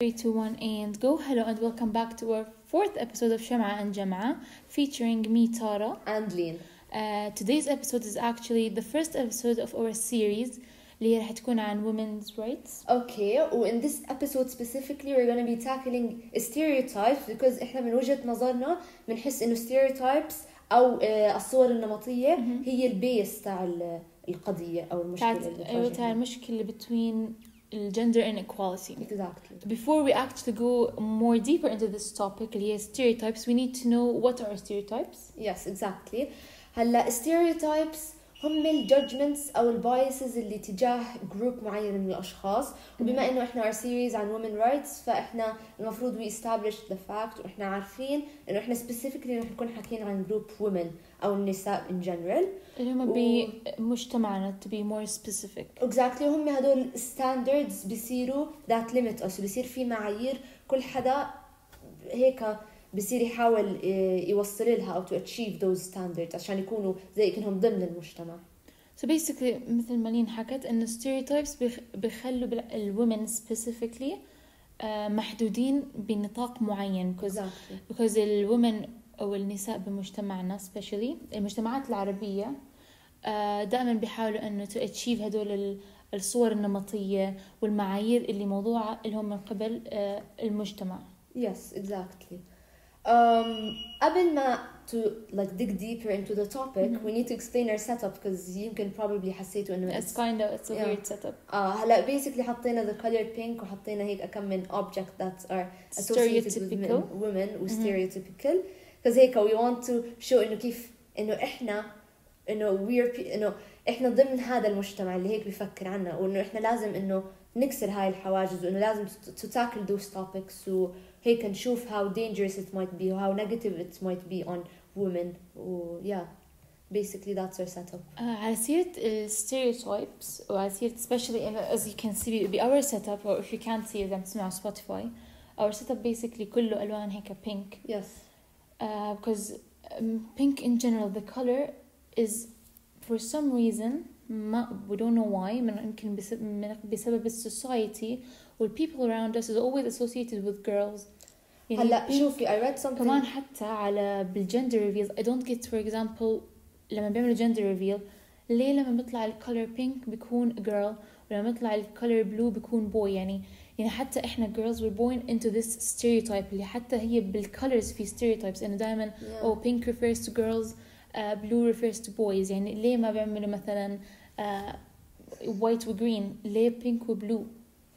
Three, two, one, and go. Hello, and welcome back to our fourth episode of Shama and Jama, featuring me, Tara. and lean. Uh, today's episode is actually the first episode of our series اللي هي رح تكون عن women's rights. Okay, و in this episode specifically we're going to be tackling stereotypes because احنا من وجهة نظرنا بنحس انه stereotypes او آه، الصور النمطية مهم. هي البيس تاع ال- القضية او المشكلة تاعت اللي أيوة تاع بتواجهنا. المشكلة between gender inequality. Exactly. Before we actually go more deeper into this topic اللي هي stereotypes, we need to know what are stereotypes. Yes, exactly. هلا stereotypes هم الجادجمنتس أو البايسز اللي تجاه جروب معين من الأشخاص وبما إنه إحنا our series عن women rights فإحنا المفروض we establish the fact وإحنا عارفين إنه إحنا specifically رح نكون حاكيين عن جروب women أو النساء in general اللي هم بمجتمعنا to be more specific. exactly هم هدول standards بيصيروا that limit us بيصير في معايير كل حدا هيك بصير يحاول آه، يوصل لها أو to achieve those standards عشان يكونوا زي كأنهم ضمن المجتمع. So basically مثل ما لين حكت إن stereotypes بيخ- بيخلوا بال- ال women specifically آه، محدودين بنطاق معين. Because exactly. because ال women أو النساء بمجتمعنا especially المجتمعات العربية آه، دائما بيحاولوا إنه to achieve هدول ال- الصور النمطية والمعايير اللي موضوعة لهم من قبل آه، المجتمع. yes exactly. um, قبل ما to like dig deeper into the topic Mhm. we need to explain our setup because يمكن probably حسيتوا انه It's kind of it's a Yeah. weird setup. اه هلا basically حطينا the color pink وحطينا هيك كم من object that are associated with Stereotypical. men, women و Mhm. stereotypical because هيك we want to show انه كيف انه احنا انه we're pe- انه احنا ضمن هذا المجتمع اللي هيك بيفكر عنا وانه احنا لازم انه نكسر هاي الحواجز وانه لازم to, to tackle those topics وهيك نشوف how dangerous it might be و how negative it might be on women و yeah basically that's our setup آه، على سيرة ال stereotypes وعلى سيرة especially in, as you can see ب our setup or if you can't see إذا عم تسمعوا Spotify our setup basically كله ألوان هيك pink yes uh, because um, pink in general the color is for some reason ما we don't know why من يمكن بسبب, من بسبب ال society وال people around us is always associated with girls يعني هلأ شوفي I read something كمان حتى على بالجندر ريفيل I don't get for example لما بيعملوا جندر ريفيل ليه لما بيطلع الكولر بينك بيكون girl ولما بيطلع الكولر بلو بيكون boy يعني يعني حتى إحنا girls we're born into this stereotype اللي حتى هي بالcolors في stereotypes. إنه دائما Yeah. oh pink refers to girls uh, blue refers to boys. يعني ليه ما بيعملوا مثلا uh, white و green ليه pink و blue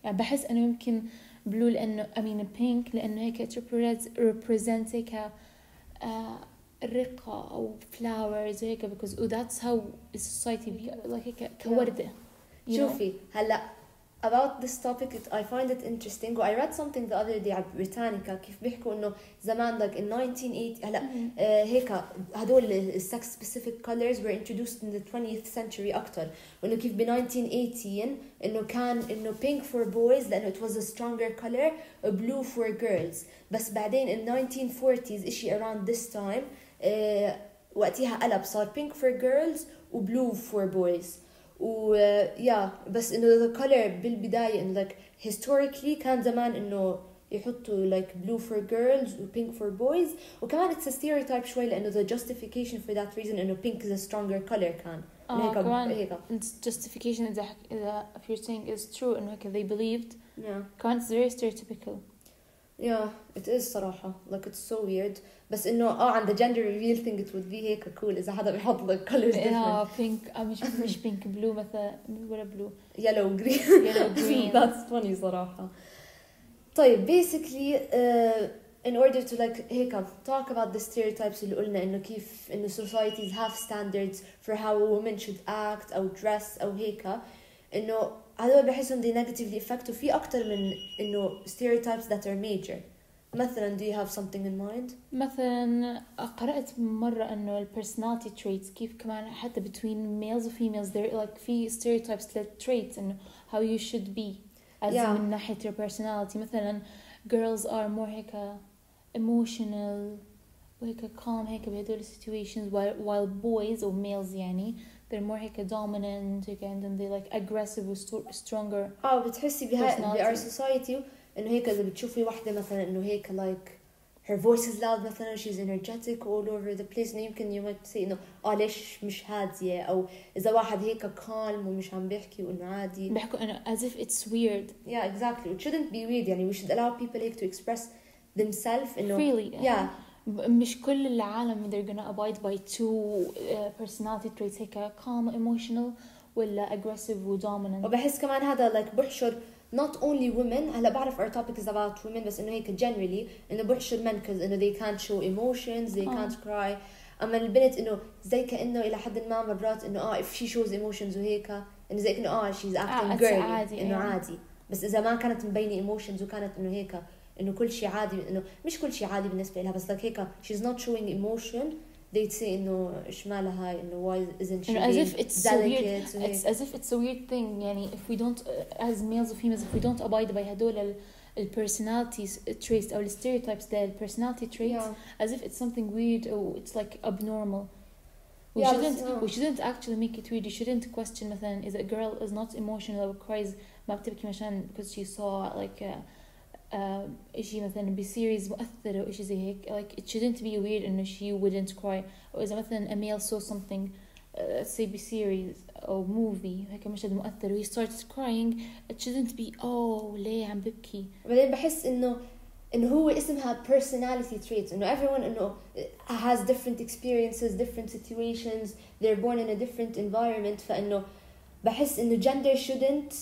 يعني بحس إنه يمكن بلو لأنه امين بينك لأنه هيك ريبريزنت هيك آه، رقة أو فلاورز oh, هيك بيكوز وذاتس هاو السوسايتي بي لايك هيك كوردة شوفي هلأ about this topic it, I find it interesting و I read something the other day على بريتانيكا كيف بيحكوا انه زمان like in 1980 هلا مم. آه هيك هدول ال sex specific colors were introduced in the 20th century اكثر وانه كيف ب 1918 انه كان انه pink for boys لانه it was a stronger color blue for girls بس بعدين in 1940s اشي around this time آه وقتها قلب صار pink for girls و blue for boys و يا بس انه the color بالبدايه انه like historically كان زمان انه يحطوا like blue for girls و pink for boys وكمان it's a stereotype شوي لانه the justification for that reason انه pink is a stronger color كان إنه اه هيك كمان هيك it's justification إذا إذا if you're saying is true إنه هيك they believed yeah كمان it's very stereotypical yeah it is صراحة like it's so weird بس انه اه عند the gender reveal thing it would be هيك cool اذا حدا بيحط like colors different اه pink آه مش مش pink blue مثلا ولا blue yellow green yellow green That's funny صراحة. طيب basically uh, in order to like هيك talk about the stereotypes اللي قلنا انه كيف انه societies have standards for how a woman should act او dress او هيك انه هذول بحسهم they negatively affect وفي اكثر من انه stereotypes that are major. مثلا do you have something in mind? مثلا قرأت مرة انه ال personality traits كيف كمان حتى between males و females there like في stereotypes لل traits انه how you should be as Yeah. من ناحية your personality مثلا girls are more هيك emotional وهيك calm هيك بهدول ال situations while, while boys or males يعني they're more هيك dominant هيك and then they like aggressive و sto- stronger اه بتحسي بها Personality. our society انه هيك اذا بتشوفي وحده مثلا انه هيك like her voice is loud مثلا she's energetic all over the place انه يمكن you might say انه آه ليش مش هاديه أو اذا واحد هيك calm ومش عم بيحكي وانه عادي بيحكوا انه as if it's weird yeah exactly it shouldn't be weird يعني we should allow people هيك to express themselves انه freely yeah مش كل العالم they're gonna abide by two uh, personality traits هيك calm emotional ولا aggressive و dominant وبحس كمان هذا like بحشر not only women هلا بعرف our topic is about women بس إنه هيك generally إنه بحشر men because إنه they can't show emotions they آه. can't cry أما البنت إنه زي كأنه إلى حد ما مرات إنه آه if she shows emotions وهيك إنه زي كأنه آه she's acting it's girly عادي، إنه إيه. عادي بس إذا ما كانت مبينة emotions وكانت إنه هيك إنه كل شيء عادي إنه مش كل شيء عادي بالنسبة لها بس like هيك she's not showing emotion they'd say انه ايش مالها هاي انه why isn't she انه as being if it's so weird delicate وهيك. it's as if it's a weird thing يعني if we don't uh, as males or females if we don't abide by هدول ال ال personalities traits او ال stereotypes ده ال personality traits Yeah. as if it's something weird or it's like abnormal we Yeah, shouldn't بس- we shouldn't actually make it weird you shouldn't question مثلا إذا a girl is not emotional or cries ما بتبكي مثلا because she saw like uh, uh, إشي مثلا بسيريز مؤثرة أو إشي زي هيك like it shouldn't be weird إنه she wouldn't cry أو إذا مثلا a male saw something uh, say بسيريز أو movie هيك مشهد مؤثر و he starts crying it shouldn't be oh ليه عم ببكي وبعدين بحس انه انه هو اسمها personality traits انه everyone انه has different experiences different situations they're born in a different environment فانه بحس انه gender shouldn't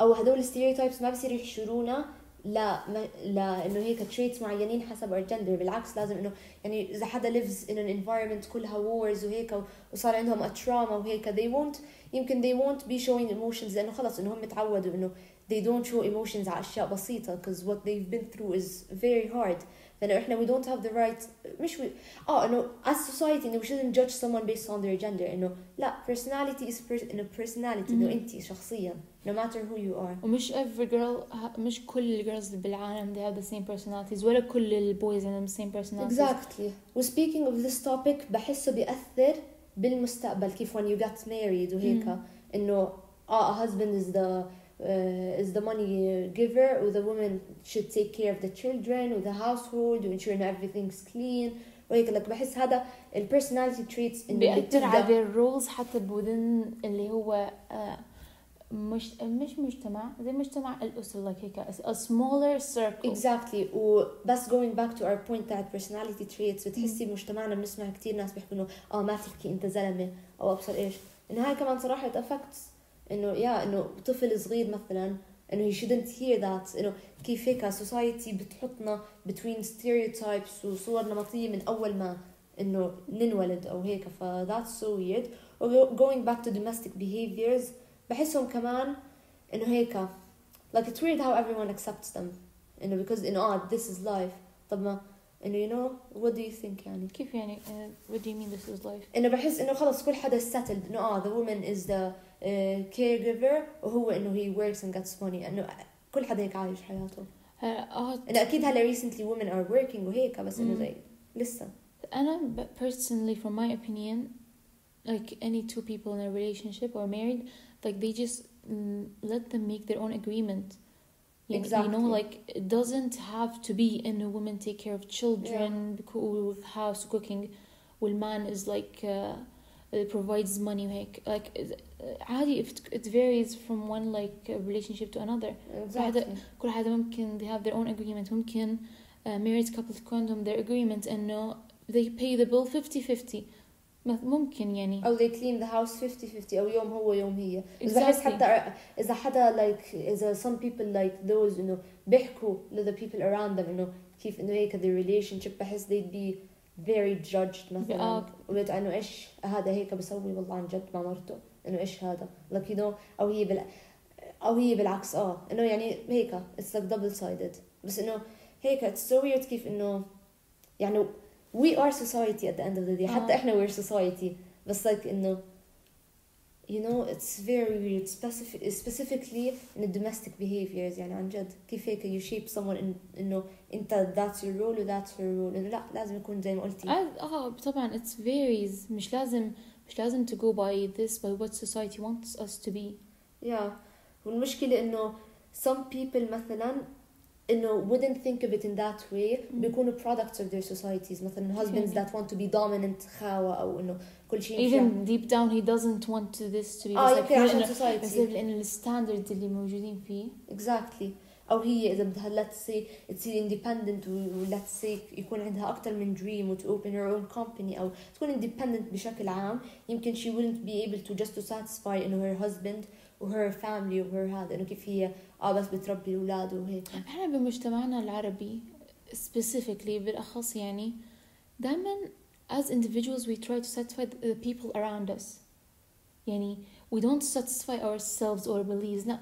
او هدول stereotypes ما بصير يحشرونا لا لا انه هيك traits معينين حسب our gender بالعكس لازم انه يعني اذا حدا lives in an environment كلها wars وهيك وصار عندهم trauma وهيك they won't يمكن they won't be showing emotions لأنه خلص انه هم تعودوا انه they don't show emotions على اشياء بسيطه because what they've been through is very hard فانه إحنا we don't have the right مش we, آه انه as society انه we shouldn't judge someone based on their gender انه لا personality is per, انه personality انه Mhm. انت شخصيا no matter who you are ومش every girl ها- مش كل الجيرلز بالعالم they have the same personalities ولا كل البويز عندهم the same personalities exactly و speaking of this topic بحسه بيأثر بالمستقبل كيف when you get married وهيك مم. انه اه a husband is the uh, is the money giver و the woman should take care of the children و the household و ensure انه everything's clean وهيك لك بحس هذا ال personality traits انه اللي بيأثر بتبدأ- على their roles حتى within اللي هو آه، مش مش مجتمع زي مجتمع الأسرة like هيك a smaller circle. Exactly. وبس going back to our point تاعت personality traits بتحسي بمجتمعنا بنسمع كثير ناس بيحكوا إنه آه ما تحكي أنت زلمة أو أبصر إيش. إنه هاي كمان صراحة affects إنه يا إنه طفل صغير مثلا إنه he shouldn't hear that. إنه كيف هيك society بتحطنا between stereotypes وصور نمطية من أول ما إنه ننولد أو هيك ف that's so weird. و going back to domestic behaviors. بحسهم كمان انه هيك like it's weird how everyone accepts them انه because انه اه this is life طب ما انه you know what do you think يعني كيف يعني uh, what do you mean this is life انه بحس انه خلص كل حدا settled انه اه the woman is the uh, caregiver وهو انه he works and gets money انه كل حدا هيك عايش حياته آه، اه انه اكيد هلا recently women are working وهيك بس انه مم. زي لسه أنا ب- personally from my opinion like any two people in a relationship or married like they just mm, let them make their own agreement You- you know Exactly. like it doesn't have to be in a woman take care of children yeah. with house cooking والman is like uh, uh, provides money وهيك like uh, عادي if it, it varies from one like uh, relationship to another exactly. كل حدا ممكن they have their own agreement ممكن uh, married couples تكون عندهم their agreement انه they pay the bill 50-50 مث- ممكن يعني. أو they clean the house 50-50 أو يوم هو يوم هي. بس بحس Exactly. حتى إذا حدا like إذا some people like those إنه بيحكوا ل the people around them إنه كيف إنه هيك the relationship بحس they'd be very judged مثلا. وقلت إنه إيش هذا هيك بسوي والله عن جد مع مرته. إنه إيش هذا. Like you know أو هي بال أو هي بالعكس آه. إنه يعني هيك it's like double sided بس إنه هيك it's so weird كيف إنه يعني we are society at the end of the day حتى آه. احنا we're society بس like انه you know it's very weird specific, specifically in the domestic behaviors يعني عن جد كيف هيك you shape someone إن انه انت that's your role و that's her role انه لا لازم يكون زي ما قلتي آه آه، طبعا it varies مش لازم مش لازم to go by this by what society wants us to be yeah والمشكلة انه some people مثلا انه wouldn't think of it in that way مم. بيكونوا products of their societies مثلا husbands Okay. that want to be dominant خاوة او انه كل شيء يمشي even deep down he doesn't want to this to be اه بس like يمكن هو عشان لأنه- بس society لأن الستاندردز اللي موجودين فيه exactly او هي اذا بدها let's say تصير independent و و let's say يكون عندها اكثر من dream و to open her own company او تكون independent بشكل عام يمكن she wouldn't be able to just to satisfy انه her husband و her family و her هذا انه كيف هي اه بس بتربي الاولاد وهيك احنا بمجتمعنا العربي specifically بالاخص يعني دائما as individuals we try to satisfy the people around us يعني we don't satisfy ourselves or beliefs لا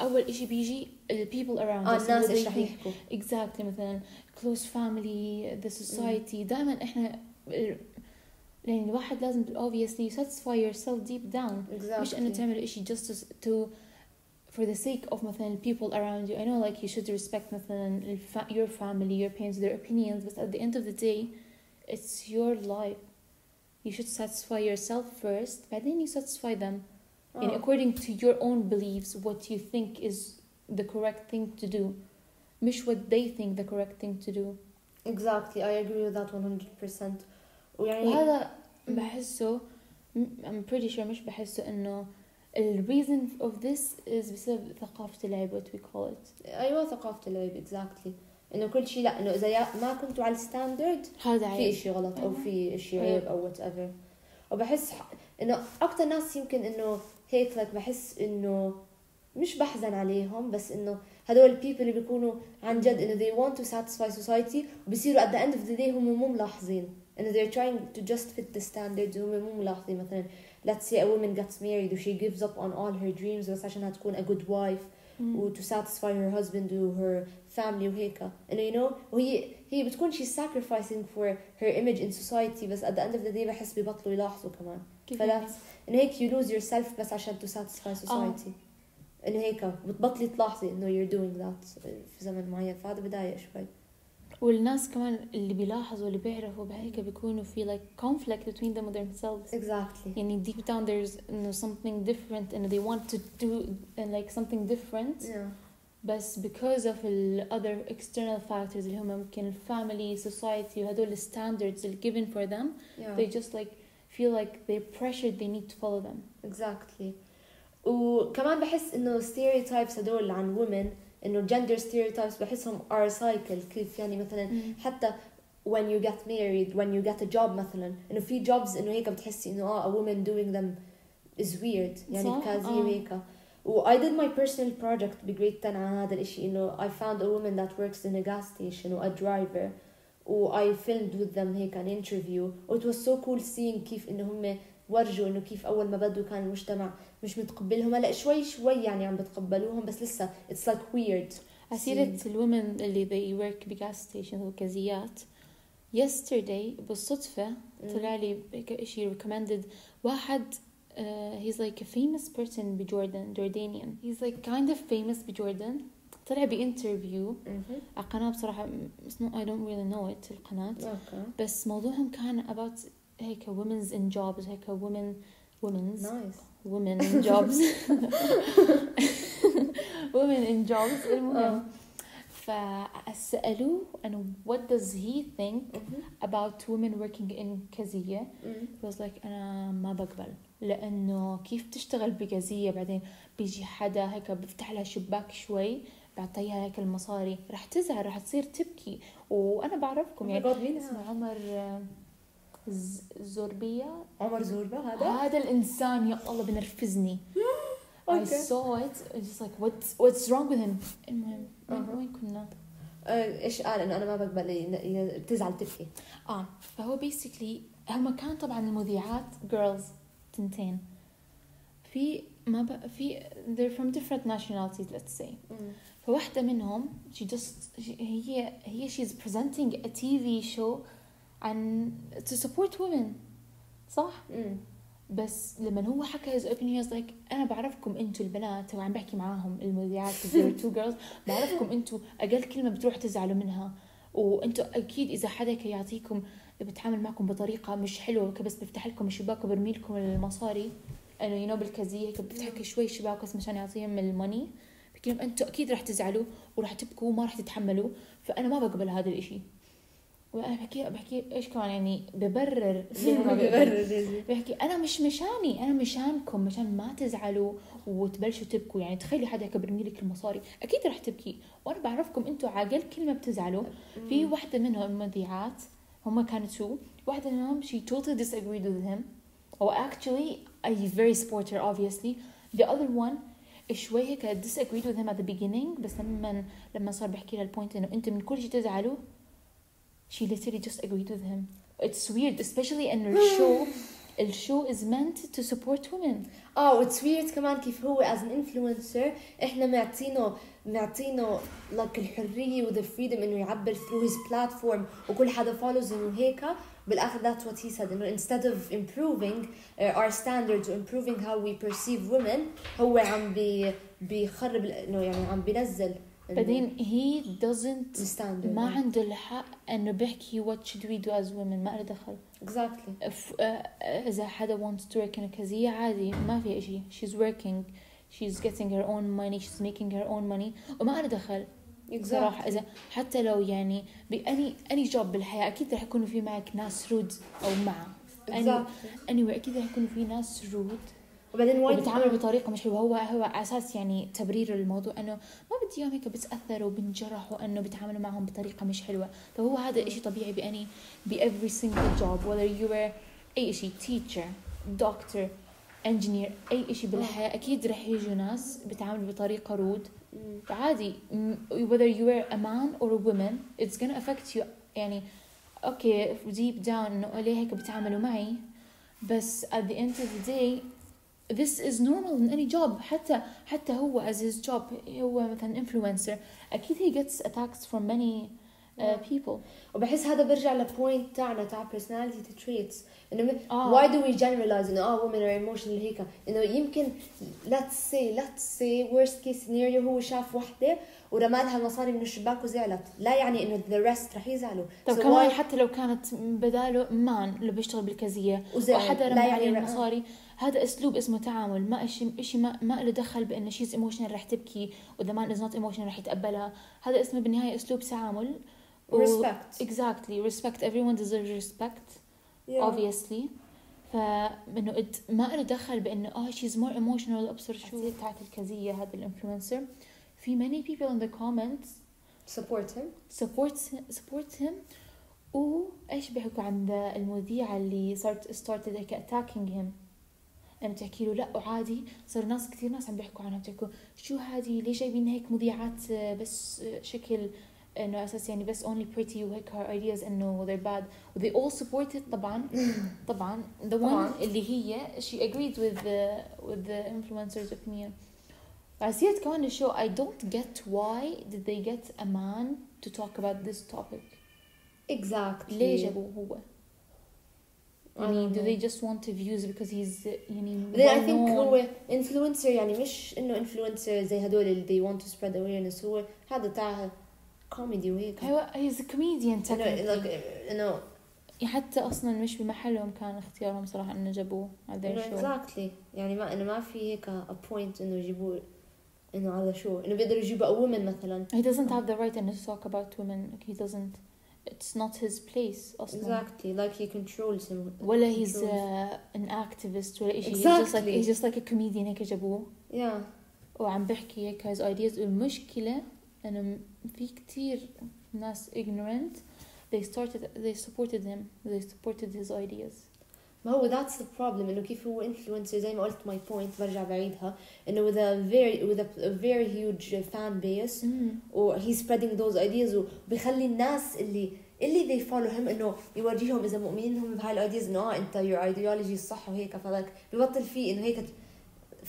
اول اشي بيجي the people around اه us الناس اللي ايش they رح think- يحكوا exactly مثلا close family the society دائما احنا يعني الواحد لازم obviously satisfy yourself deep down exactly مش انه تعمل اشي just to, to for the sake of مثلا people around you I know like you should respect مثلا الف- your family your parents their opinions but at the end of the day it's your life you should satisfy yourself first بعدين you satisfy them يعني آه. according to your own beliefs what you think is the correct thing to do مش what they think the correct thing to do exactly I agree with that 100% ويعني وهذا. بحسه I'm pretty sure مش بحسه إنه ال reason of this is بسبب ثقافة العيب what we call it أيوه ثقافة العيب exactly إنه كل شيء لا إنه إذا ما كنتوا على الستاندرد هذا في عيب إشي غلط أو أيوة. في إشي أيوة. عيب أو وات ايفر وبحس إنه أكتر ناس يمكن إنه هيك لك بحس إنه مش بحزن عليهم بس إنه هدول البيبل اللي بيكونوا عن جد إنه they want to satisfy society وبصيروا at the end of the day هم مو ملاحظين انه they're trying to just fit the standards وهم مو ملاحظين مثلا let's say a woman gets married و she gives up on all her dreams بس عشانها تكون a good wife مم. و to satisfy her husband و her family وهيك انه you know وهي هي بتكون she's sacrificing for her image in society بس at the end of the day بحس ببطلوا يلاحظوا كمان كيف فلا يعني؟ انه هيك you lose yourself بس عشان to satisfy society انه هيك بتبطلي تلاحظي انه you're doing that في زمن معين فهذا بضايق شوي والناس كمان اللي بيلاحظوا اللي بيعرفوا بهيك بيكونوا في like conflict between them and themselves exactly يعني deep down there's you know, something different and they want to do and like something different yeah. بس because of the other external factors اللي هم ممكن family society وهدول standards اللي given for them yeah. they just like feel like they're pressured they need to follow them exactly وكمان بحس انه stereotypes هدول عن women انه gender stereotypes بحسهم are cycle كيف يعني مثلا حتى when you get married when you get a job مثلا انه في jobs انه هيك بتحسي انه آه a woman doing them is weird يعني آه. وهيك و I did my personal project بجريد 10 عن هذا الاشي انه I found a woman that works in a gas station و a driver و I filmed with them هيك an interview و it was so cool seeing كيف انه هم ورجوا انه كيف اول ما بدوا كان المجتمع مش متقبلهم هلا شوي شوي يعني عم بتقبلوهم بس لسه it's like weird. أسيرة الومن اللي they work بجاس ستيشن وكازيات yesterday بالصدفة طلع لي إشي recommended واحد uh, he's like a famous person بجوردن Jordanian he's like kind of famous بجوردن. طلع بانترفيو. على قناة بصراحة اسمه I don't really know it القناة. أوكي بس موضوعهم كان about هيك women's in jobs هيك women women's. نايس women in jobs. Women in jobs المهم. فسألوه أنه what does he think about women working in كازية he was like أنا ما بقبل. لأنه كيف تشتغل بكازية بعدين؟ بيجي حدا هيك بفتح لها شباك شوي بعطيها هيك المصاري. رح تزعل رح تصير تبكي. وأنا بعرفكم يعني. مين اسمه؟ عمر آه، زوربية عمر زوربا هذا؟ هذا الإنسان يا الله بنرفزني. I أوكي saw it. Just like what what's wrong with him? المهم وين كنا؟ آه، إيش قال؟ إنه أنا ما بقبل بتزعل تبكي. آه فهو basically هم كان طبعا المذيعات girls تنتين. في ما ب... في they're from different nationalities let's say. فواحدة منهم she just she, هي هي she's presenting a TV show عن to support women صح؟ امم بس لما هو حكى his opinion he was like أنا بعرفكم أنتوا البنات وعم بحكي معاهم المذيعات two girls بعرفكم أنتوا أقل كلمة بتروح تزعلوا منها. وأنتوا أكيد إذا حدا كي يعطيكم بتعامل معكم بطريقة مش حلوة بس بيفتح لكم الشباك وبرمي لكم المصاري. انه يو نو بالكازيه هيك لك شوي شباك بس مشان يعطيهم الموني. بحكي لهم أنتم أكيد رح تزعلوا ورح تبكوا وما رح تتحملوا. فأنا ما بقبل هذا الإشي. وأنا بحكي بحكي إيش كمان يعني ببرر ليه ما بيقبل. بيحكي أنا مش مشاني أنا مشانكم مشان ما تزعلوا وتبلشوا تبكوا. يعني تخيلي حدا يكبرني لك المصاري. أكيد رح تبكي. وأنا بعرفكم أنتم عاقل كل ما بتزعلوا. في واحدة منهم المذيعات هم كانوا تو واحدة منهم she totally disagreed with him. or actually I very support her obviously. The other one شوي هيك disagreed with him at the beginning بس لما لما صار بحكي لها البوينت إنه انت من كل شيء تزعلوا she literally just agreed with him it's weird especially in the show الشو is meant to support women اه واتس ويرد كمان كيف هو از ان انفلونسر احنا معطينه معطينه لك الحريه وذا فريدم انه يعبر through his platform وكل حدا فولوز انه هيك بالاخر that's what he said انه instead of improving uh, our standards و improving how we perceive women هو عم بي بيخرب ال- انه يعني عم بينزل بعدين doesn't الستاندرد ما عنده الحق إنه بيحكي what should we do as women. ما له دخل. اكزاكتلي if, uh, إذا حدا wants to work in a عادي ما في إشي. She's working. She's getting her own money. She's making her own money. وما له دخل. صراحة إذا حتى لو يعني بأني أني جوب بالحياة أكيد رح يكونوا في معك ناس رود أو معه. Exactly. anyway أكيد رح يكونوا في ناس رود وبعدين وايد وبيتعاملوا بطريقة مش حلوة. هو هو أساس يعني تبرير الموضوع إنه ما بدي إياهم هيك بتأثروا وبنجرحوا إنه بيتعاملوا معهم بطريقة مش حلوة. فهو هذا إشي طبيعي بأني ب every single job whether you were أي إشي teacher doctor engineer أي إشي بالحياة أكيد رح يجوا ناس بيتعاملوا بطريقة رود. عادي. whether you were a man or a woman it's gonna affect you. يعني أوكي deep down إنه ليه هيك بتعاملوا معي؟ بس at the end of the day this is normal in any job. حتى حتى هو as his job. هو مثلا influencer. أكيد he gets attacks from many uh, people. وبحس هذا برجع لبوينت تاعنا تاع personality traits. إنه آه. why do we generalize إنه آه women are emotional هيك. إنه يمكن let's say let's say worst case scenario هو شاف وحدة ورمالها المصاري من الشباك وزعلت. لا يعني إنه the rest رح يزعلوا. طب So كمان why- حتى لو كانت بداله مان اللي بيشتغل بالكازية وزعل. وحدا لا رمى يعني عليه رأى. هذا أسلوب اسمه تعامل. ما اشي إشي ما ما له دخل بإنه شيز ايموشنال رح تبكي وإذا مان از نوت ايموشنال رح يتقبلها. هذا اسمه بالنهاية أسلوب تعامل. respect. Exactly. Respect. Everyone deserves respect. Yeah. obviously. فانه ما له دخل بإنه آه she's more emotional. أبصر شو تاعت الكازية هذا الإنفلونسر. في many people in the comments support him. support support him. وايش بيحكوا عن ذا المذيعة اللي صارت started هيك attacking him لما تحكي له لا وعادي صار ناس كثير ناس عم بيحكوا عنها بتحكوا شو هذه ليش جايبين هيك مذيعات آه، بس آه، شكل إنه أساس يعني بس only pretty وهيك her ideas إنه they're bad. و they all supported طبعا. طبعا. The one طبعاً. اللي هي she agreed with the with the influencer's opinion. على سيرة كمان الشو I don't get why did they get a man to talk about this topic. Exactly. ليه جابوه هو؟ يعني don't do know. they just want views because he's يعني بعدين I well think known هو influencer يعني مش انه influencer زي هدول اللي they want to spread awareness هو هذا تاع كوميدي وهيك هو he's a comedian انه technically like- انه حتى اصلا مش بمحلهم كان اختيارهم صراحة انه جابوه على انه their show exactly يعني ما انه ما في هيك a point انه يجيبوا انه على شو انه بيقدروا يجيبوا a woman مثلا he doesn't have the right انه to talk about women he doesn't it's not his place اصلا exactly like he controls him ولا he's controls. uh, an activist ولا شيء he's just like Exactly. he's just like a comedian هيك جابوه yeah وعم بحكي هيك his ideas والمشكلة انه م- في كتير ناس ignorant they started they supported him they supported his ideas ما هو that's the problem إنه كيف هو influencer زي ما قلت my point برجع بعيدها إنه with a very with a, a very huge fan base و he's spreading those ideas وبيخلي الناس اللي اللي they follow him إنه يورجيهم إذا مؤمنين هم بهاي الأيديز إنه آه أنت your ideology الصح وهيك فلك ببطل فيه إنه هيك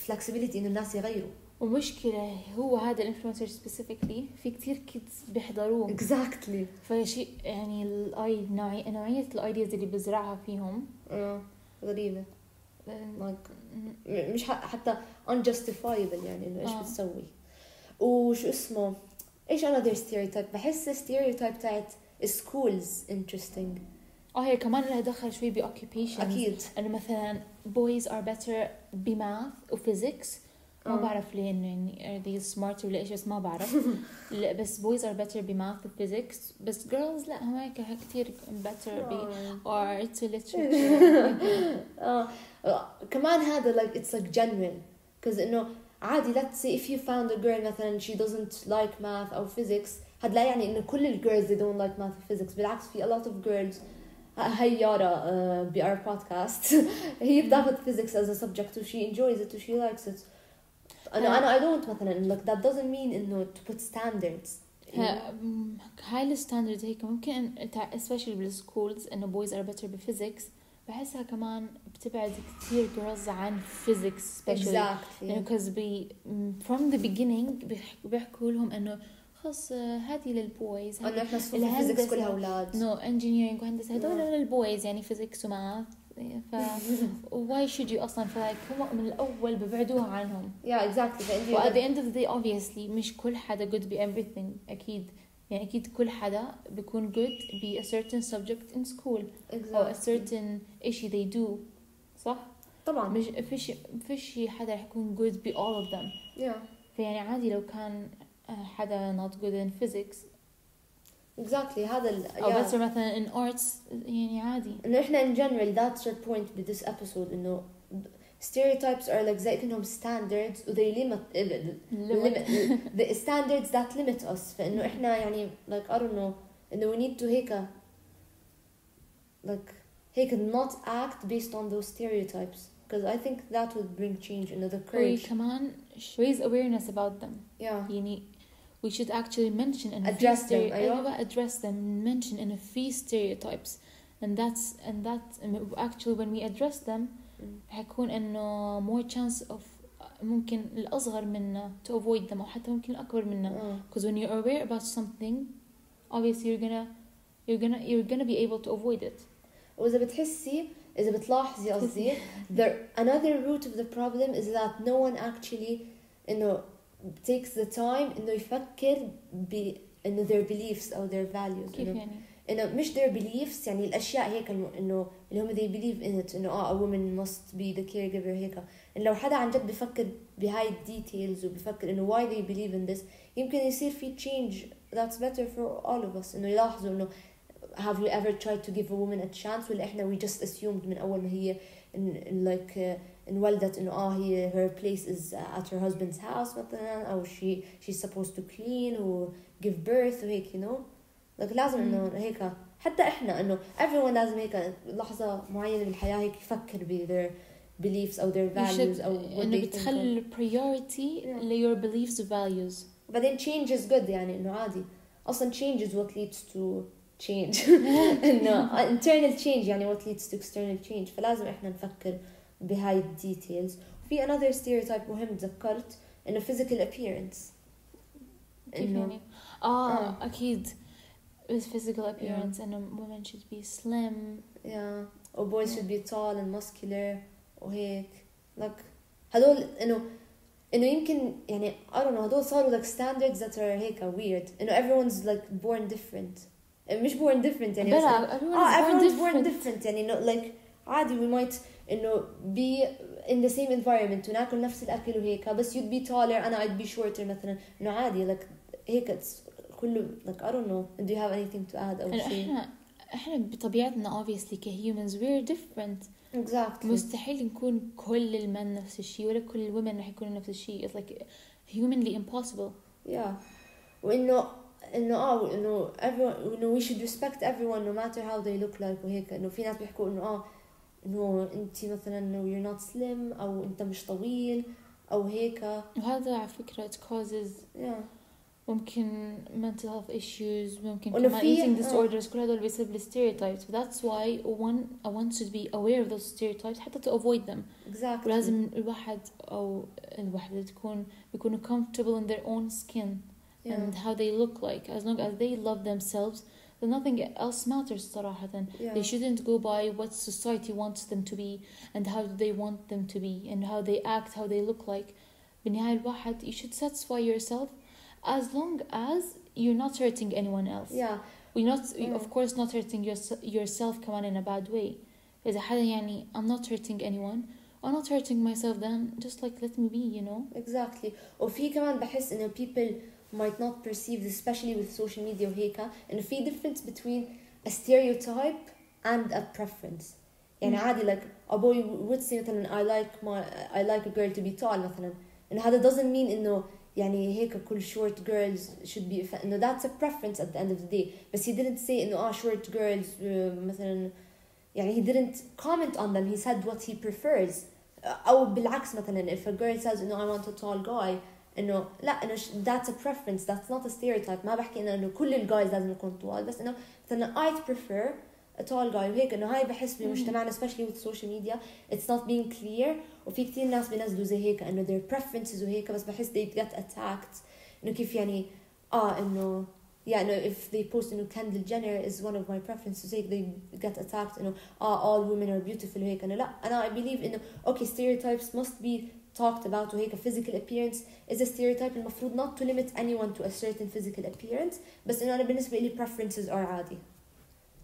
flexibility إنه الناس يغيروا. ومشكلة هو هذا الانفلونسر سبيسيفيكلي في كتير كيدز بيحضروه. Exactly. فشيء يعني الاي نوعية نوعية الايدياز اللي بزرعها فيهم. آه آه، like م- مش حتى unjustifiable يعني إنه إيش آه. بتسوي. وشو اسمه؟ إيش another stereotype بحس stereotype تاعت schools interesting. آه هي كمان لها دخل شوي ب occupations أكيد. إنه مثلا boys are better بماث وفيزيكس ما آه. بعرف ليه انه يعني are they smart ولا ايش بس ما بعرف لا بس boys are better بmath و physics بس girls لا هم هيك كثير better ب art و literature آه. آه. كمان هذا like it's like genuine because انه عادي let's say if you found a girl مثلا she doesn't like math او physics هذا لا يعني انه كل ال girls they don't like math or physics بالعكس في a lot of girls هي يارا uh, ب our podcast هي بتاخذ physics as a subject و she enjoys it و she likes it أنا أنا I don't مثلا like that doesn't mean إنه to put standards. هاي الستاندرد هيك ممكن especially بالسكولز إنه boys are better بفيزيكس بحسها كمان بتبعد كثير girls عن physics especially. Exactly. لأنه because بي from the beginning بيح- بيحكوا لهم إنه خلص هذه للبويز انه إحنا الفيزيكس كلها أولاد. نو انجينيرينج وهندسة هدول. للبويز يعني فيزيكس وماث ف واي شود يو أصلا فلايك هم من الأول ببعدوها عنهم yeah exactly و at the end of the day obviously مش كل حدا good ب everything أكيد يعني أكيد كل حدا بيكون good ب a certain subject in school أو a exactly. certain issue they do صح؟ طبعا مش فيش فيش حدا رح يكون good ب all of them yeah فيعني عادي لو كان آه، حدا not good in physics exactly هذا ال أو yeah. better مثلا in arts يعني عادي انه احنا in general that's your point with this episode انه stereotypes are like زي كأنهم standards و they limit limit the standards that limit us فانه احنا يعني like I don't know انه we need to هيك like هيك not act based on those stereotypes because I think that would bring change انه the courage كمان raise awareness about them yeah يعني we should actually mention and Address them، أيوة. أيوة address them mention and في stereotypes and that's and that actually when we address them حيكون انه more chance of ممكن الاصغر منا to avoid them او حتى ممكن الاكبر منا آه. because when you're aware about something obviously you're gonna you're gonna you're gonna be able to avoid it وإذا بتحسي إذا بتلاحظي قصدي the another root of the problem is that no one actually إنه takes the time إنه يفكر ب إنه their beliefs أو their values كيف إنه يعني إنه مش their beliefs يعني الأشياء هيك إنه إنه اللي هم they believe in it إنه آه a woman must be the caregiver هيك إنه لو حدا عن جد بفكر بهاي الديتيلز وبفكر إنه why they believe in this يمكن يصير في change that's better for all of us إنه يلاحظوا إنه have we ever tried to give a woman a chance ولا احنا we just assumed من اول ما هي in, in like uh, انولدت انه اه هي her place is at her husband's house مثلا او she she's supposed to clean و give birth وهيك you know like لازم انه هيك حتى احنا انه everyone لازم هيك لحظة معينة بالحياة هيك يفكر ب their beliefs او their You values should- او what انه they think of. بتخلي priority Yeah. ل your beliefs و values بعدين change is good يعني انه عادي اصلا change is what leads to change انه internal change يعني what leads to external change فلازم احنا نفكر بهاي الديتيلز في another stereotype مهم تذكرت انه physical appearance كيف انه يعني؟ اه آه. اكيد with physical appearance انه women should be slim yeah or boys should be tall and muscular وهيك like هدول انه انه يمكن يعني I don't know هدول صاروا like standards that are هيك weird انه everyone's like born different مش born different يعني بس بلا everyone اه is born everyone's born different. different يعني انه like عادي we might انه be in the same environment وناكل نفس الاكل وهيك بس you'd be taller انا I'd be shorter مثلا انه عادي like هيك it's كله like I don't know do you have anything to add او انه شيء احنا احنا بطبيعتنا obviously كهيومنز we're different exactly مستحيل نكون كل المن نفس الشيء ولا كل الومن رح يكونوا نفس الشيء it's like humanly impossible yeah وانه انه اه انه everyone انه we should respect everyone no matter how they look like وهيك انه في ناس بيحكوا انه اه انه انت مثلا انه you're not slim او انت مش طويل او هيك وهذا على فكرة it causes yeah ممكن mental health issues ممكن وإنه كمان في- eating آه. disorders كل هدول بيسبب stereotypes that's why one one should be aware of those stereotypes حتى to avoid them exactly ولازم الواحد أو الوحدة تكون بيكونوا comfortable in their own skin yeah. and how they look like as long as they love themselves then nothing else matters صراحة yeah. they shouldn't go by what society wants them to be and how they want them to be and how they act how they look like بالنهاية الواحد you should satisfy yourself as long as you're not hurting anyone else yeah we're not Mm. of course not hurting yours, yourself كمان in a bad way إذا حدا يعني I'm not hurting anyone I'm not hurting myself then just like let me be you know exactly وفي كمان بحس انه people might not perceive this especially with social media وهيك انه في difference between a stereotype and a preference يعني Mm. عادي like a boy would say مثلا I like my I like a girl to be tall مثلا انه هذا doesn't mean انه يعني هيك كل short girls should be انه that's a preference at the end of the day بس he didn't say انه اه short girls uh, مثلا يعني he didn't comment on them he said what he prefers او بالعكس مثلا if a girl says انه I want a tall guy انه لا انه ش- that's a preference that's not a stereotype ما بحكي انه انه كل الجايز لازم يكونوا طوال بس انه مثلا I prefer a tall guy وهيك انه هاي بحس بمجتمعنا especially with social media it's not being clear وفي كتير ناس بينزلوا زي هيك انه their preferences وهيك بس بحس they get attacked انه كيف يعني اه انه yeah انه if they post انه Kendall Jenner is one of my preferences هيك they get attacked انه اه all women are beautiful وهيك انه لا انا I believe انه okay stereotypes must be talked about وهيك physical appearance is a stereotype المفروض not to limit anyone to a certain physical appearance بس انه انا بالنسبه لي preferences are عادي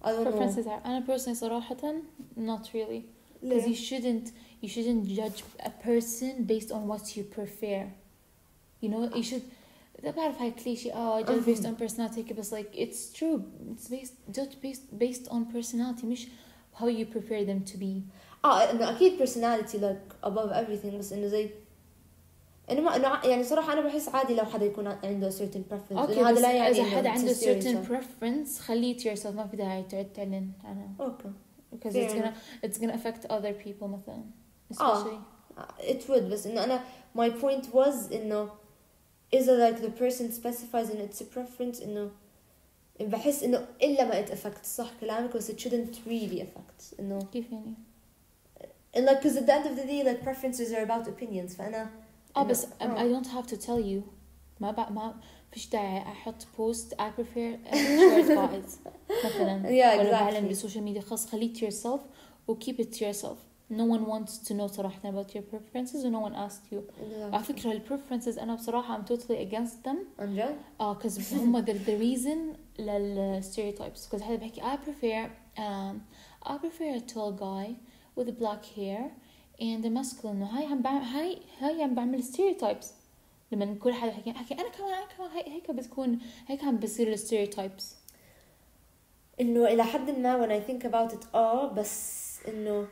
I don't know preferences are أنا personally صراحة not really because you ليه؟ shouldn't you shouldn't judge a person based on what you prefer you know you should ده بعرف هاي كليشي اه judge based on personality هيك بس like it's true it's based judge based based on personality مش how you prefer them to be اه انه اكيد personality like above everything بس انه زي انه ما انه ع- يعني صراحه انا بحس عادي لو حدا يكون عنده certain preference اوكي إنه بس هذا لا يعني اذا إنه حدا it's a عنده certain stereotype. preference خليه to yourself ما في داعي تقعد تعلن عنها اوكي because Fair it's gonna it's gonna affect other people مثلا آه. especially it would بس انه انا my point was انه اذا like the person specifies انه it's a preference انه بحس انه الا ما it affects صح كلامك بس it shouldn't really affect انه كيف يعني؟ and like because at the end of the day like preferences are about opinions فانا اه إنه- بس um, آه. I don't have to tell you ما بع ما فيش داعي احط بوست I prefer uh, short guys مثلا Yeah, ولا بعلن exactly. بالسوشيال ميديا خلاص خليه to yourself و keep it to yourself no one wants to know صراحة about your preferences and no one asked you على فكرة ال preferences أنا بصراحة I'm totally against them عن جد؟ اه cause هم the, the reason لل stereotypes cause حدا بحكي I prefer um, I prefer a tall guy with black hair and a masculine هاي عم بعمل هاي هاي عم بعمل stereotypes لما كل حدا حكي حكي انا كمان انا كمان هيك هيك بتكون هيك عم بصير الستيreotypes انه الى حد ما when I think about it اه بس انه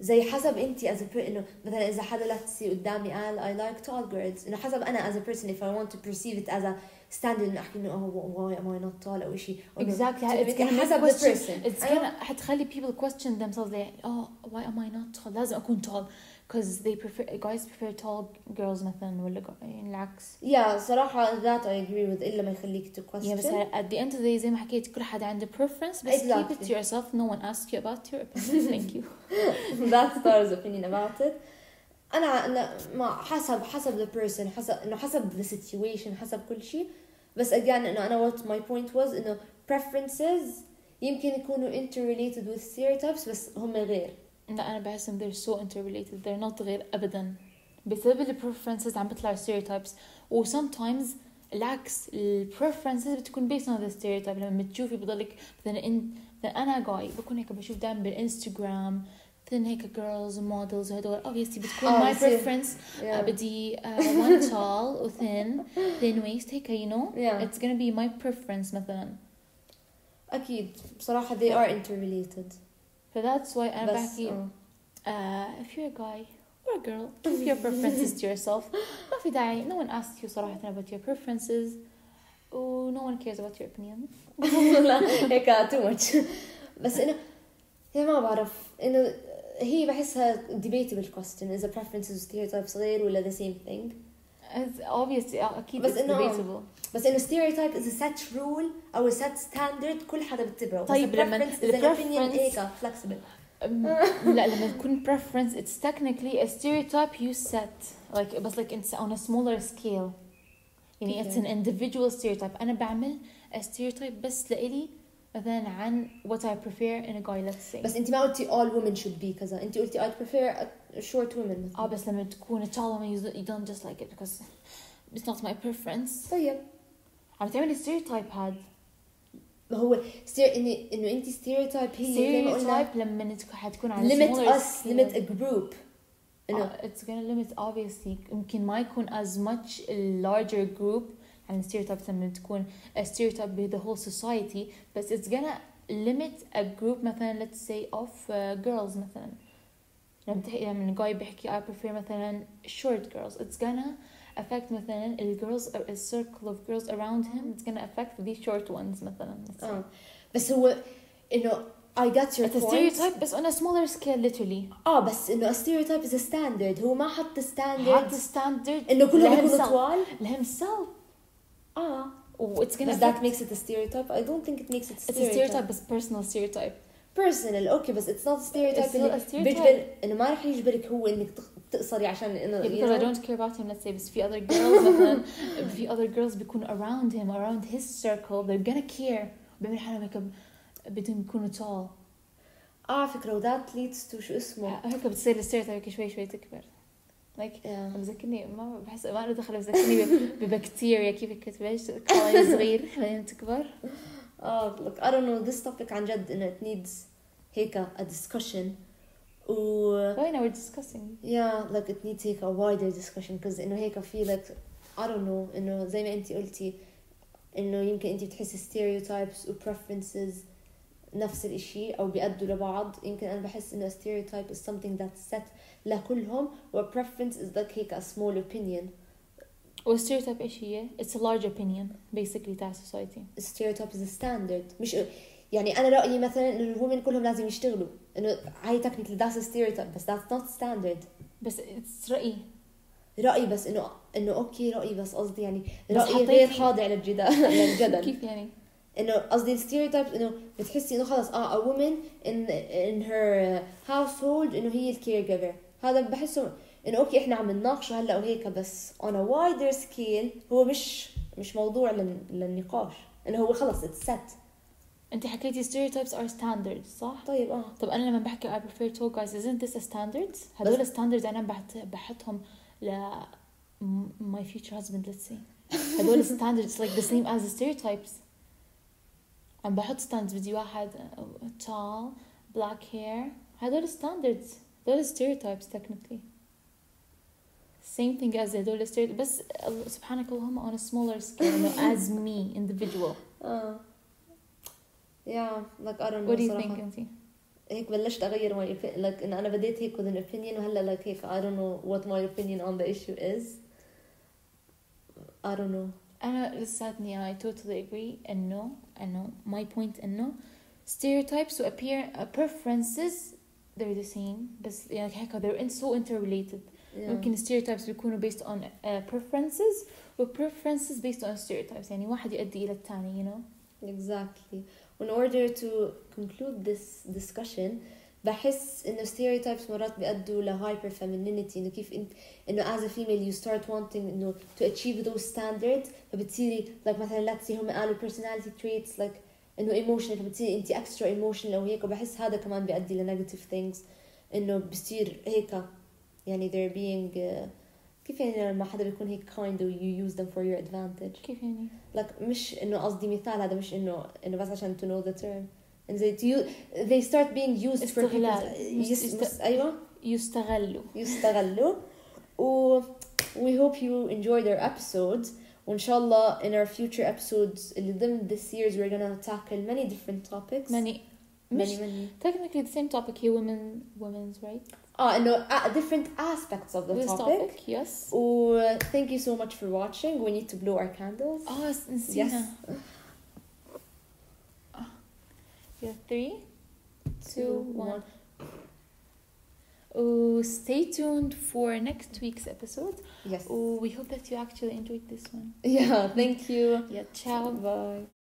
زي حسب انت as a per انه مثلا اذا حدا let's say قدامي قال I like tall girls انه حسب انا as a person if I want to perceive it as a standard انه احكي انه oh why am I not tall او شيء exactly it's gonna make حسب the question person it's أيوة. gonna حتخلي people question themselves like oh why am I not tall لازم أكون tall because they prefer guys prefer tall girls مثلا ولا gu- يعني العكس yeah صراحة that I agree with إلا ما يخليك to question Yeah, بس at the end of the day زي ما حكيت كل حدا عنده preference بس keep it Exactly. to yourself no one asked you about your opinion thank you that's Star's opinion about it أنا أنا ما حسب حسب the person حسب إنه حسب the situation حسب كل شيء بس again إنه أنا what my point was إنه preferences يمكن يكونوا interrelated with stereotypes بس هم غير لا أنا بحس إن they're so interrelated they're not غير أبدا بسبب ال preferences عم بيطلعوا stereotypes و sometimes العكس ال preferences بتكون based on the stereotype لما بتشوفي بضلك مثلا إن مثلا أنا جاي بكون هيك بشوف دائما بالإنستغرام مثلا هيك girls ومودلز وهدول obviously بتكون آه، my بصير. preference yeah. uh, بدي uh, one tall و thin thin waist هيك you know yeah. it's gonna be my preference مثلا أكيد بصراحة they are interrelated ف that's why أنا بس بحكي آه. uh, if you're a guy or a girl keep your preferences to yourself ما في داعي no one asked you صراحة about your preferences و no one cares about your opinion لا هيك too much بس انه هي ما بعرف انه هي بحسها debatable question اذا preferences و stereotypes غير ولا the same thing It's obviously أكيد بس it's إنه- debatable بس انه stereotype is a set rule او a set standard كل حدا بتبعه بس طيب a لما preference is ال an opinion preference- هيك flexible أم، لا لما تكون preference it's technically a stereotype you set like بس like it's on a smaller scale يعني it's an individual stereotype أنا بعمل a stereotype بس لإلي مثلا عن what I prefer in a guy let's say بس انت ما قلتي all women should be كذا انت قلتي I prefer a short women اه بس لما تكون tall woman you you don't just like it because it's not my preference طيب عم تعملي stereotype هاد ما هو ستير انه انه انت stereotype هي زي ما قلنا stereotype لما تك- حتكون على limit smaller us scale. limit a group إنه uh, it's gonna limit obviously يمكن ما يكون as much a larger group يعني stereotypes لما تكون a stereotype with the whole society but it's gonna limit a group مثلا let's say of uh, girls مثلا لما تحكي لما guy بيحكي I prefer مثلا short girls it's gonna affect مثلا ال girls a circle of girls around him it's gonna affect the short ones مثلا let's say. اه بس هو انه I got your it's a point stereotype بس on a smaller scale literally اه بس انه a stereotype is a standard هو ما حط حط standard standard انه كلهم يكونوا لهمself. طوال لهمself اه و it's gonna Does that affect makes it a stereotype? I don't think it makes it a it's a stereotype بس personal stereotype personal اوكي بس it's not a stereotype It's اللي not a stereotype. بيجبر انه ما رح يجبرك هو انك تق- تقصري عشان انه yeah, you because I know. don't care about him let's say بس في other girls مثلا في other girls بيكونوا around him around his circle they're gonna care بيعملوا حالهم هيك بدهم يكونوا tall اه على فكره و that leads to شو اسمه هيك بتصير الستيريوتايب هيك شوي شوي تكبر like Yeah. بذكرني ما بحس ما له دخل بذكرني ب- ببكتيريا كيف كتبش قوي صغير بعدين تكبر اه look I don't know this topic عن جد انه it needs هيك a discussion و why now we're discussing yeah like it needs هيك a wider discussion because انه هيك في like I don't know انه زي ما انت قلتي انه يمكن انت بتحسي stereotypes و preferences نفس الإشي أو بيأدوا لبعض. يمكن أنا بحس إنه a stereotype is something that's set لكلهم و preference is like هيك a small opinion. والستيريوتايب إيش هي؟ it's a large opinion basically تاع society. stereotype is a standard. مش يعني أنا رأيي مثلا إنه الومن كلهم لازم يشتغلوا. إنه هاي technically that's a stereotype بس that's not standard. بس it's رأي رأيي بس إنه إنه أوكي رأيي بس قصدي يعني رأيي حطيتي- غير خاضع للجدال للجدل. كيف يعني؟ إنه قصدي الستيريوتايبس إنه بتحسي إنه خلص آه ا وومن ان ان هير هاوس هولد إنه هي الكير جيفر هذا بحسه إنه أوكي إحنا عم نناقشه هلأ وهيك بس اون ا وايدر سكيل هو مش مش موضوع للنقاش. إنه هو خلص اتست أنت حكيتي ستيريوتايبس ار ستاندردز صح؟ طيب آه. طب أنا لما بحكي اي بريفير تو جايز ازنت ذس ستاندردز؟ هذول ستاندردز أنا بحط بحطهم ل ماي فيوتشر هازبند ليتس سي هذول ستاندردز لايك ذا سيم از ستيريوتايبس عم بحط standards بدي واحد uh, tall black hair هدول standards هدول stereotypes technically same thing as هدول stereotypes بس ال- سبحانك اللهم on a smaller scale انه as me individual اه yeah like I don't know what do you صراحة. think انتي؟ هيك بلشت اغير my opinion like انه انا بديت هيك with an opinion وهلا like هيك I don't know what my opinion on the issue is I don't know أنا لساتني I totally agree إنه إنه my point إنه stereotypes و appear uh, preferences they're the same بس يعني هيك they're in so interrelated yeah. ممكن stereotypes بيكونوا based on uh, preferences و preferences based on stereotypes يعني واحد يؤدي إلى الثاني you know Exactly. In order to conclude this discussion بحس إنه ستيريوتايبس مرات بيأدوا لهايبر فيمينينيتي إنه كيف انت إنه as a female you start wanting إنه to achieve those standards فبتصيري like مثلا لاتسي هم قالوا personality traits like إنه emotional فبتصيري انت extra emotional أو هيك وبحس هذا كمان بيأدي لنيجاتيف things. إنه بصير هيك يعني they're being كيف يعني لما حدا بيكون هيك kind of you use them for your advantage كيف يعني؟ like مش إنه قصدي مثال هذا مش انه إنه بس عشان to know the term. and they, to use, they start being used for استغلال. people مش يس, است- مس, ايوه يستغلوا يستغلوا و we hope you enjoyed our episodes وان شاء الله in our future episodes اللي ضمن this series we're gonna tackle many different topics many مش many many technically the same topic هي women women's right اه انه uh, different aspects of the this topic, topic yes و thank you so much for watching we need to blow our candles اه س- نسينا yeah three two one Oh, stay tuned for next week's episode. yes Oh, we hope that you actually enjoyed this one. yeah thank you Yeah, ciao. bye